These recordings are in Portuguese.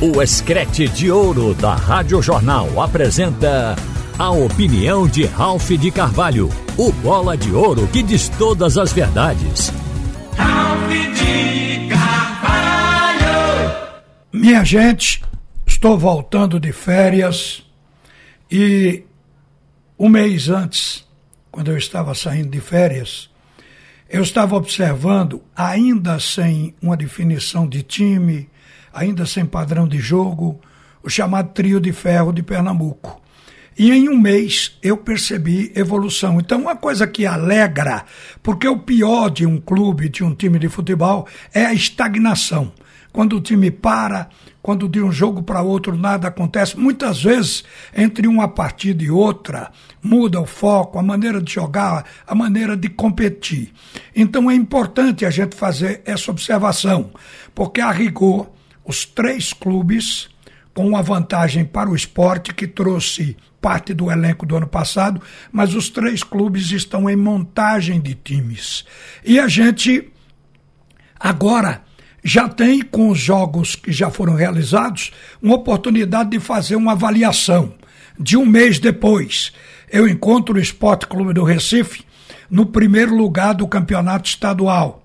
O Escrete de Ouro da Rádio Jornal apresenta a opinião de Ralph de Carvalho, o bola de ouro que diz todas as verdades. Ralph de Carvalho! Minha gente, estou voltando de férias e um mês antes, quando eu estava saindo de férias, eu estava observando, ainda sem uma definição de time, ainda sem padrão de jogo, o chamado Trio de Ferro de Pernambuco. E em um mês eu percebi evolução. Então, uma coisa que alegra, porque o pior de um clube, de um time de futebol, é a estagnação. Quando o time para, quando de um jogo para outro nada acontece, muitas vezes entre uma partida e outra muda o foco, a maneira de jogar, a maneira de competir. Então é importante a gente fazer essa observação, porque a rigor os três clubes com uma vantagem para o esporte que trouxe parte do elenco do ano passado, mas os três clubes estão em montagem de times. E a gente agora já tem, com os jogos que já foram realizados, uma oportunidade de fazer uma avaliação. De um mês depois, eu encontro o Esporte Clube do Recife no primeiro lugar do campeonato estadual.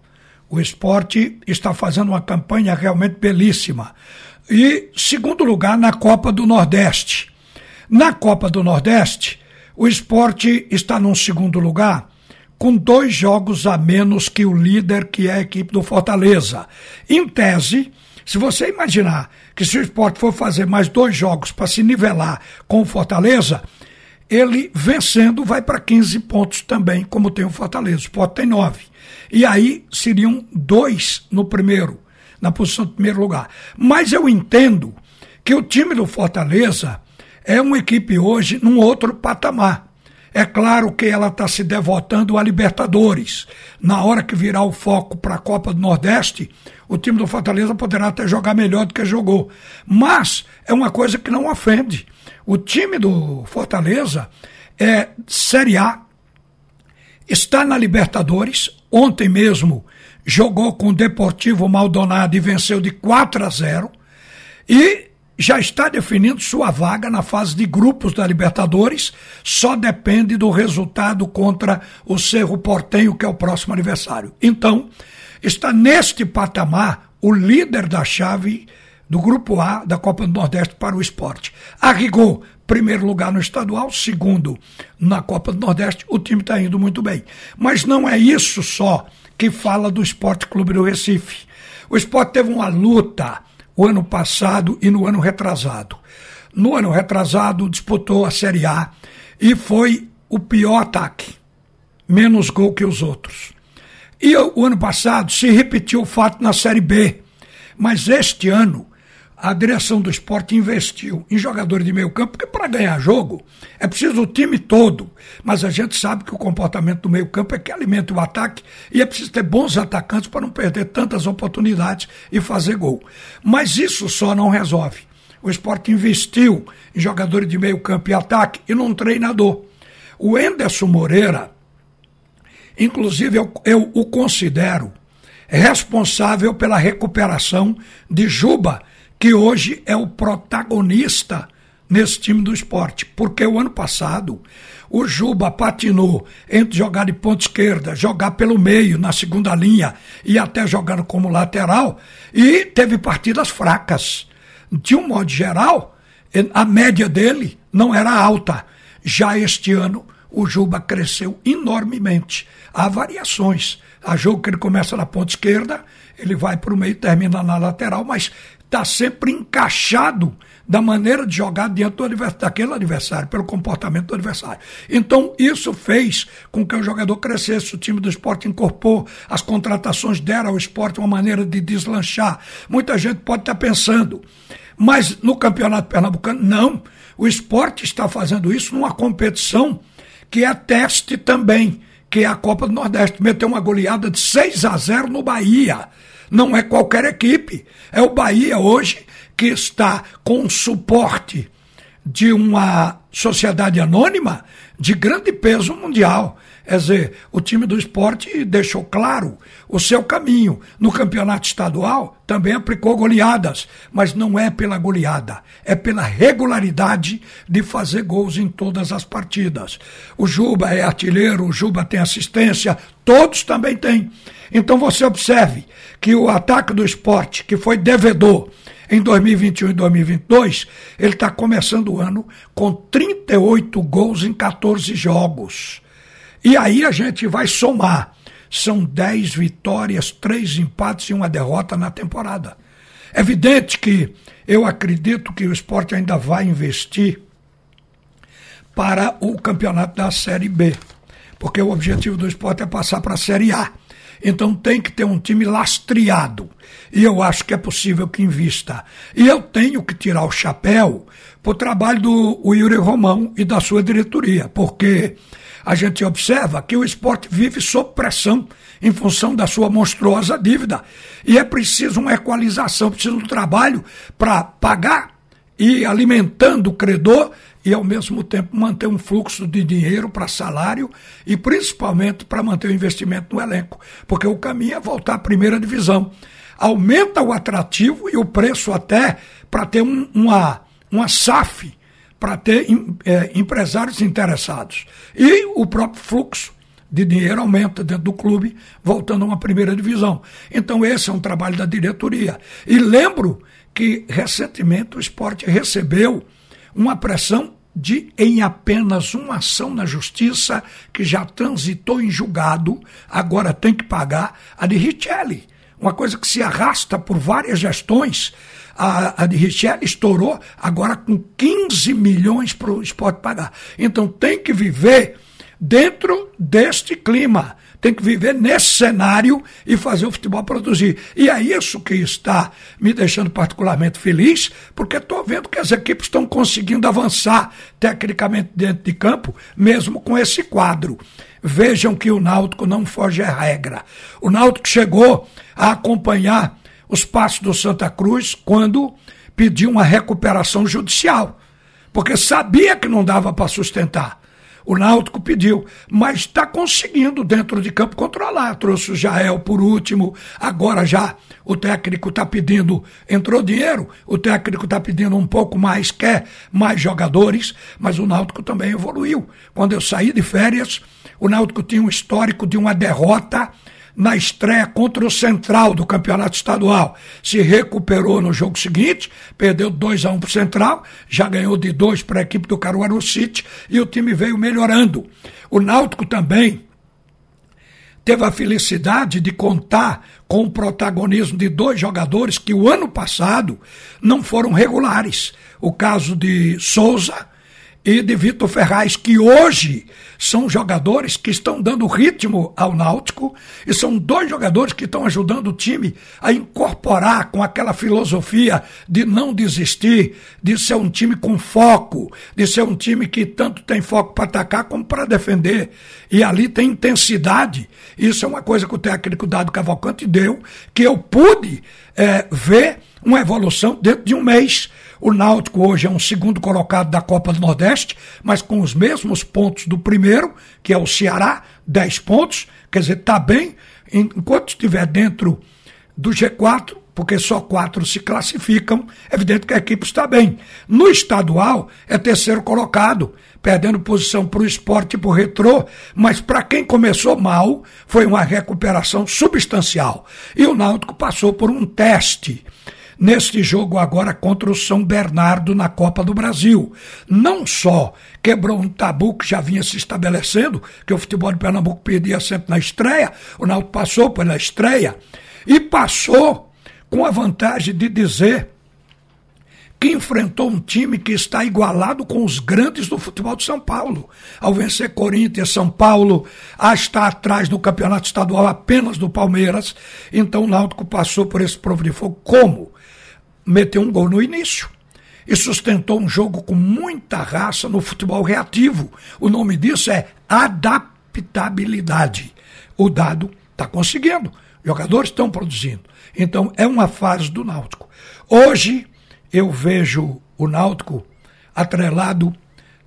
O esporte está fazendo uma campanha realmente belíssima. E segundo lugar na Copa do Nordeste. Na Copa do Nordeste, o esporte está num segundo lugar com dois jogos a menos que o líder, que é a equipe do Fortaleza. Em tese, se você imaginar que se o esporte for fazer mais dois jogos para se nivelar com o Fortaleza, ele vencendo vai para 15 pontos também, como tem o Fortaleza. O esporte tem nove. E aí seriam dois no primeiro, na posição de primeiro lugar. Mas eu entendo que o time do Fortaleza é uma equipe hoje num outro patamar. É claro que ela está se devotando a Libertadores. Na hora que virar o foco para a Copa do Nordeste, o time do Fortaleza poderá até jogar melhor do que jogou. Mas é uma coisa que não ofende. O time do Fortaleza é Série A, está na Libertadores. Ontem mesmo jogou com o Deportivo Maldonado e venceu de 4 a 0. E já está definindo sua vaga na fase de grupos da Libertadores, só depende do resultado contra o Cerro Portenho, que é o próximo aniversário. Então, está neste patamar o líder da chave do Grupo A da Copa do Nordeste para o esporte. A rigor, primeiro lugar no estadual, segundo na Copa do Nordeste, o time está indo muito bem. Mas não é isso só que fala do Esporte Clube do Recife. O esporte teve uma luta o ano passado e no ano retrasado. No ano retrasado, disputou a Série A e foi o pior ataque, menos gol que os outros. E o ano passado se repetiu o fato na Série B, mas este ano a direção do esporte investiu em jogadores de meio campo, porque para ganhar jogo é preciso o time todo. Mas a gente sabe que o comportamento do meio campo é que alimenta o ataque e é preciso ter bons atacantes para não perder tantas oportunidades e fazer gol. Mas isso só não resolve. O esporte investiu em jogadores de meio campo e ataque e num treinador. O Enderson Moreira, inclusive eu, eu o considero responsável pela recuperação de Juba que hoje é o protagonista nesse time do esporte. Porque o ano passado o Juba patinou entre jogar de ponta esquerda, jogar pelo meio, na segunda linha e até jogando como lateral, e teve partidas fracas. De um modo geral, a média dele não era alta. Já este ano, o Juba cresceu enormemente. Há variações. Há jogo que ele começa na ponta esquerda, ele vai para o meio termina na lateral, mas está sempre encaixado da maneira de jogar diante do adversário, daquele adversário, pelo comportamento do adversário. Então, isso fez com que o jogador crescesse, o time do esporte incorporou, as contratações deram ao esporte uma maneira de deslanchar. Muita gente pode estar pensando, mas no Campeonato Pernambucano, não. O esporte está fazendo isso numa competição que é teste também, que é a Copa do Nordeste. Meteu uma goleada de 6 a 0 no Bahia. Não é qualquer equipe. É o Bahia hoje que está com suporte de uma sociedade anônima de grande peso mundial. Quer dizer, o time do esporte deixou claro o seu caminho. No campeonato estadual também aplicou goleadas, mas não é pela goleada, é pela regularidade de fazer gols em todas as partidas. O Juba é artilheiro, o Juba tem assistência, todos também têm. Então você observe que o ataque do esporte, que foi devedor, em 2021 e 2022, ele está começando o ano com 38 gols em 14 jogos. E aí a gente vai somar. São 10 vitórias, 3 empates e uma derrota na temporada. É evidente que eu acredito que o esporte ainda vai investir para o campeonato da Série B. Porque o objetivo do esporte é passar para a Série A. Então tem que ter um time lastreado. E eu acho que é possível que invista. E eu tenho que tirar o chapéu para o trabalho do Yuri Romão e da sua diretoria, porque a gente observa que o esporte vive sob pressão em função da sua monstruosa dívida. E é preciso uma equalização, preciso um trabalho para pagar e alimentando o credor e, ao mesmo tempo, manter um fluxo de dinheiro para salário e, principalmente, para manter o investimento no elenco. Porque o caminho é voltar à primeira divisão. Aumenta o atrativo e o preço até para ter um, uma, uma SAF para ter é, empresários interessados. E o próprio fluxo de dinheiro aumenta dentro do clube, voltando a uma primeira divisão. Então, esse é um trabalho da diretoria. E lembro que, recentemente, o esporte recebeu uma pressão de, em apenas uma ação na justiça, que já transitou em julgado, agora tem que pagar, a de Richelli. Uma coisa que se arrasta por várias gestões a, a de Richelle estourou agora com 15 milhões para o esporte pagar. Então tem que viver dentro deste clima. Tem que viver nesse cenário e fazer o futebol produzir. E é isso que está me deixando particularmente feliz, porque estou vendo que as equipes estão conseguindo avançar tecnicamente dentro de campo, mesmo com esse quadro. Vejam que o Náutico não foge à regra. O Náutico chegou a acompanhar os passos do Santa Cruz quando pediu uma recuperação judicial, porque sabia que não dava para sustentar. O Náutico pediu, mas está conseguindo dentro de campo controlar. Trouxe o Jael por último, agora já o técnico está pedindo, entrou dinheiro, o técnico está pedindo um pouco mais, quer mais jogadores, mas o Náutico também evoluiu. Quando eu saí de férias, o Náutico tinha um histórico de uma derrota na estreia contra o Central do Campeonato Estadual. Se recuperou no jogo seguinte, perdeu 2 a 1 um para o Central, já ganhou de 2 para a equipe do Caruaru City e o time veio melhorando. O Náutico também teve a felicidade de contar com o protagonismo de dois jogadores que o ano passado não foram regulares. O caso de Souza e de Vitor Ferraz, que hoje são jogadores que estão dando ritmo ao Náutico e são dois jogadores que estão ajudando o time a incorporar com aquela filosofia de não desistir, de ser um time com foco, de ser um time que tanto tem foco para atacar como para defender. E ali tem intensidade. Isso é uma coisa que o técnico Dado Cavalcante deu, que eu pude é, ver uma evolução dentro de um mês. O Náutico hoje é um segundo colocado da Copa do Nordeste, mas com os mesmos pontos do primeiro, que é o Ceará, 10 pontos. Quer dizer, está bem. Enquanto estiver dentro do G4, porque só quatro se classificam, é evidente que a equipe está bem. No estadual, é terceiro colocado, perdendo posição para o esporte e para o retrô, mas para quem começou mal, foi uma recuperação substancial. E o Náutico passou por um teste neste jogo agora contra o São Bernardo na Copa do Brasil. Não só quebrou um tabu que já vinha se estabelecendo, que o futebol de Pernambuco perdia sempre na estreia, o Náutico passou pela estreia e passou com a vantagem de dizer que enfrentou um time que está igualado com os grandes do futebol de São Paulo. Ao vencer Corinthians, São Paulo, a estar atrás no campeonato estadual apenas do Palmeiras. Então o Náutico passou por esse prova de fogo. Como? Meteu um gol no início e sustentou um jogo com muita raça no futebol reativo. O nome disso é adaptabilidade. O dado está conseguindo, jogadores estão produzindo. Então é uma fase do Náutico. Hoje eu vejo o Náutico atrelado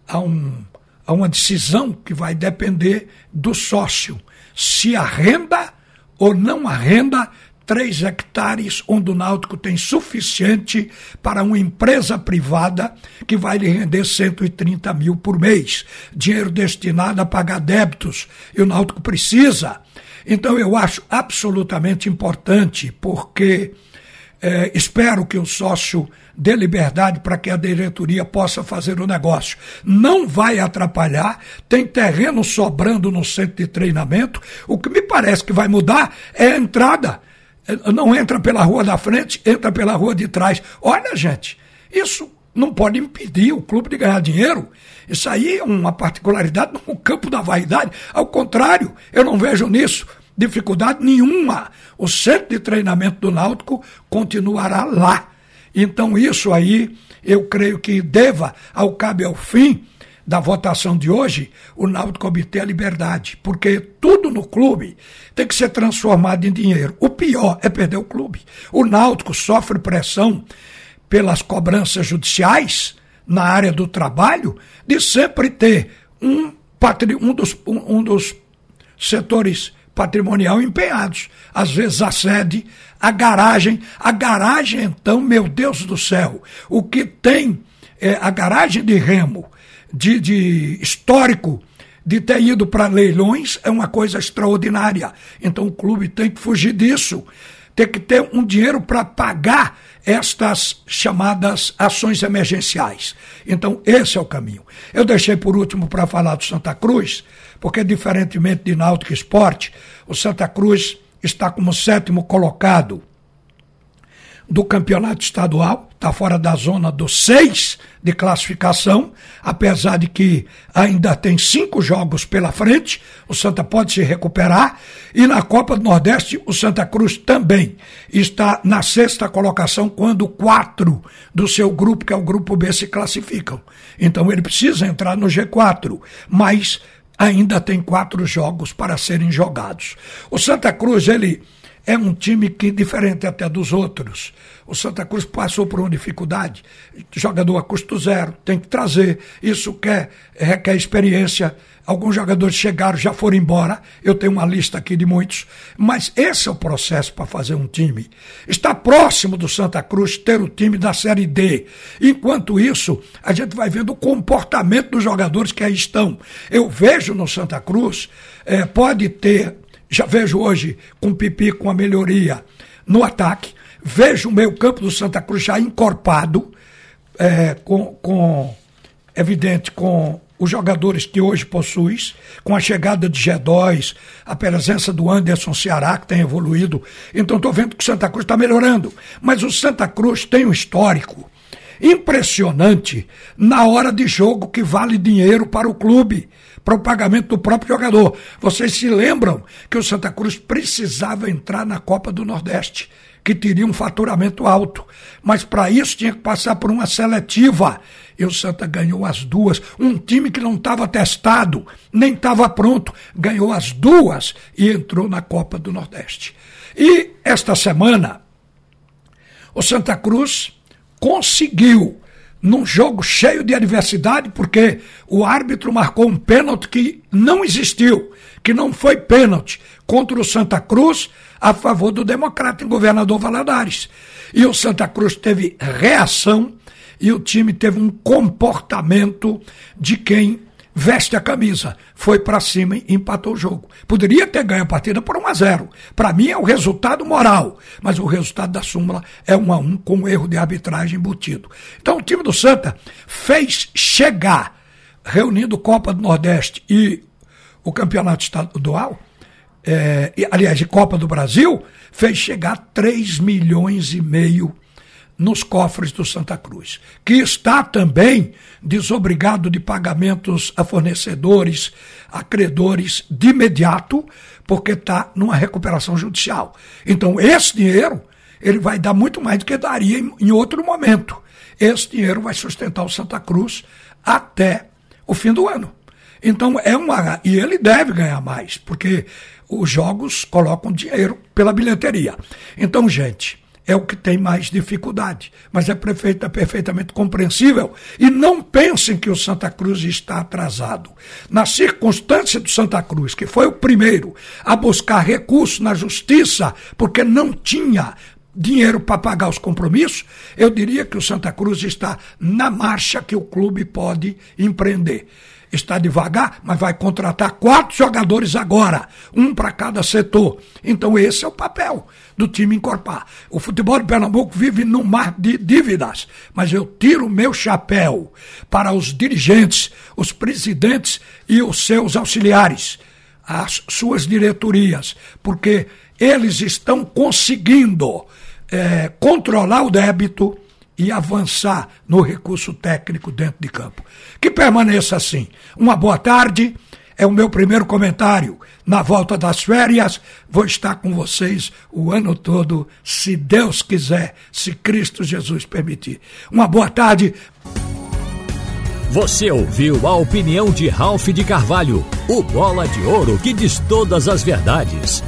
a, um, a uma decisão que vai depender do sócio. Se arrenda ou não arrenda 3 hectares onde o Náutico tem suficiente para uma empresa privada que vai lhe render 130 mil por mês. Dinheiro destinado a pagar débitos. E o Náutico precisa. Então eu acho absolutamente importante, porque é, espero que o sócio dê liberdade para que a diretoria possa fazer o negócio. Não vai atrapalhar, tem terreno sobrando no centro de treinamento. O que me parece que vai mudar é a entrada não entra pela rua da frente, entra pela rua de trás. Olha, gente, isso não pode impedir o clube de ganhar dinheiro. Isso aí é uma particularidade no campo da vaidade. Ao contrário, eu não vejo nisso dificuldade nenhuma. O centro de treinamento do Náutico continuará lá. Então, isso aí, eu creio que deva, ao cabo e ao fim, da votação de hoje, o Náutico obter a liberdade, porque tudo no clube tem que ser transformado em dinheiro. O pior é perder o clube. O Náutico sofre pressão pelas cobranças judiciais na área do trabalho de sempre ter um, um, dos, um, um dos setores patrimonial empenhados. Às vezes a sede, a garagem. A garagem, então, meu Deus do céu, o que tem é, a garagem de remo de, de histórico de ter ido para leilões é uma coisa extraordinária. Então o clube tem que fugir disso. Tem que ter um dinheiro para pagar estas chamadas ações emergenciais. Então, esse é o caminho. Eu deixei por último para falar do Santa Cruz, porque diferentemente de Náutico Esporte, o Santa Cruz está como sétimo colocado do campeonato estadual, está fora da zona dos seis de classificação, apesar de que ainda tem cinco jogos pela frente, o Santa pode se recuperar, e na Copa do Nordeste o Santa Cruz também está na sexta colocação quando quatro do seu grupo, que é o grupo B, se classificam. Então ele precisa entrar no G4, mas ainda tem quatro jogos para serem jogados. O Santa Cruz, ele é um time que, diferente até dos outros, o Santa Cruz passou por uma dificuldade. Jogador a custo zero, tem que trazer. Isso quer, requer experiência. Alguns jogadores chegaram, já foram embora. Eu tenho uma lista aqui de muitos. Mas esse é o processo para fazer um time. Está próximo do Santa Cruz ter o time da Série D. Enquanto isso, a gente vai vendo o comportamento dos jogadores que aí estão. Eu vejo no Santa Cruz, é, pode ter já vejo hoje com Pipi com a melhoria no ataque. Vejo o meio campo do Santa Cruz já encorpado, é, com, com, evidente, com os jogadores que hoje possuis, com a chegada de G2, a presença do Anderson Ceará, que tem evoluído. Então estou vendo que o Santa Cruz está melhorando. Mas o Santa Cruz tem um histórico impressionante na hora de jogo que vale dinheiro para o clube para o pagamento do próprio jogador. Vocês se lembram que o Santa Cruz precisava entrar na Copa do Nordeste, que teria um faturamento alto. Mas para isso tinha que passar por uma seletiva. E o Santa ganhou as duas. Um time que não estava testado, nem estava pronto, ganhou as duas e entrou na Copa do Nordeste. E esta semana, o Santa Cruz conseguiu num jogo cheio de adversidade, porque o árbitro marcou um pênalti que não existiu, que não foi pênalti, contra o Santa Cruz a favor do democrata em governador Valadares. E o Santa Cruz teve reação e o time teve um comportamento de quem veste a camisa, foi para cima e empatou o jogo. Poderia ter ganho a partida por 1 a 0. Para mim é o resultado moral, mas o resultado da súmula é 1 a 1 com um erro de arbitragem embutido. Então o time do Santa fez chegar, reunindo Copa do Nordeste e o Campeonato Estadual, é, aliás, de Copa do Brasil, fez chegar 3 milhões e meio nos cofres do Santa Cruz, que está também desobrigado de pagamentos a fornecedores, a credores de imediato, porque está numa recuperação judicial. Então, esse dinheiro ele vai dar muito mais do que daria em, em outro momento. Esse dinheiro vai sustentar o Santa Cruz até o fim do ano. Então é uma. E ele deve ganhar mais, porque os jogos colocam dinheiro pela bilheteria. Então, gente, é o que tem mais dificuldade, mas é perfeita, perfeitamente compreensível. E não pensem que o Santa Cruz está atrasado. Na circunstância do Santa Cruz, que foi o primeiro a buscar recurso na justiça, porque não tinha dinheiro para pagar os compromissos, eu diria que o Santa Cruz está na marcha que o clube pode empreender está devagar, mas vai contratar quatro jogadores agora, um para cada setor. Então esse é o papel do time encorpar. O futebol de Pernambuco vive num mar de dívidas, mas eu tiro meu chapéu para os dirigentes, os presidentes e os seus auxiliares, as suas diretorias, porque eles estão conseguindo é, controlar o débito e avançar no recurso técnico dentro de campo. Que permaneça assim. Uma boa tarde. É o meu primeiro comentário. Na volta das férias, vou estar com vocês o ano todo, se Deus quiser, se Cristo Jesus permitir. Uma boa tarde. Você ouviu a opinião de Ralph de Carvalho, o bola de ouro que diz todas as verdades.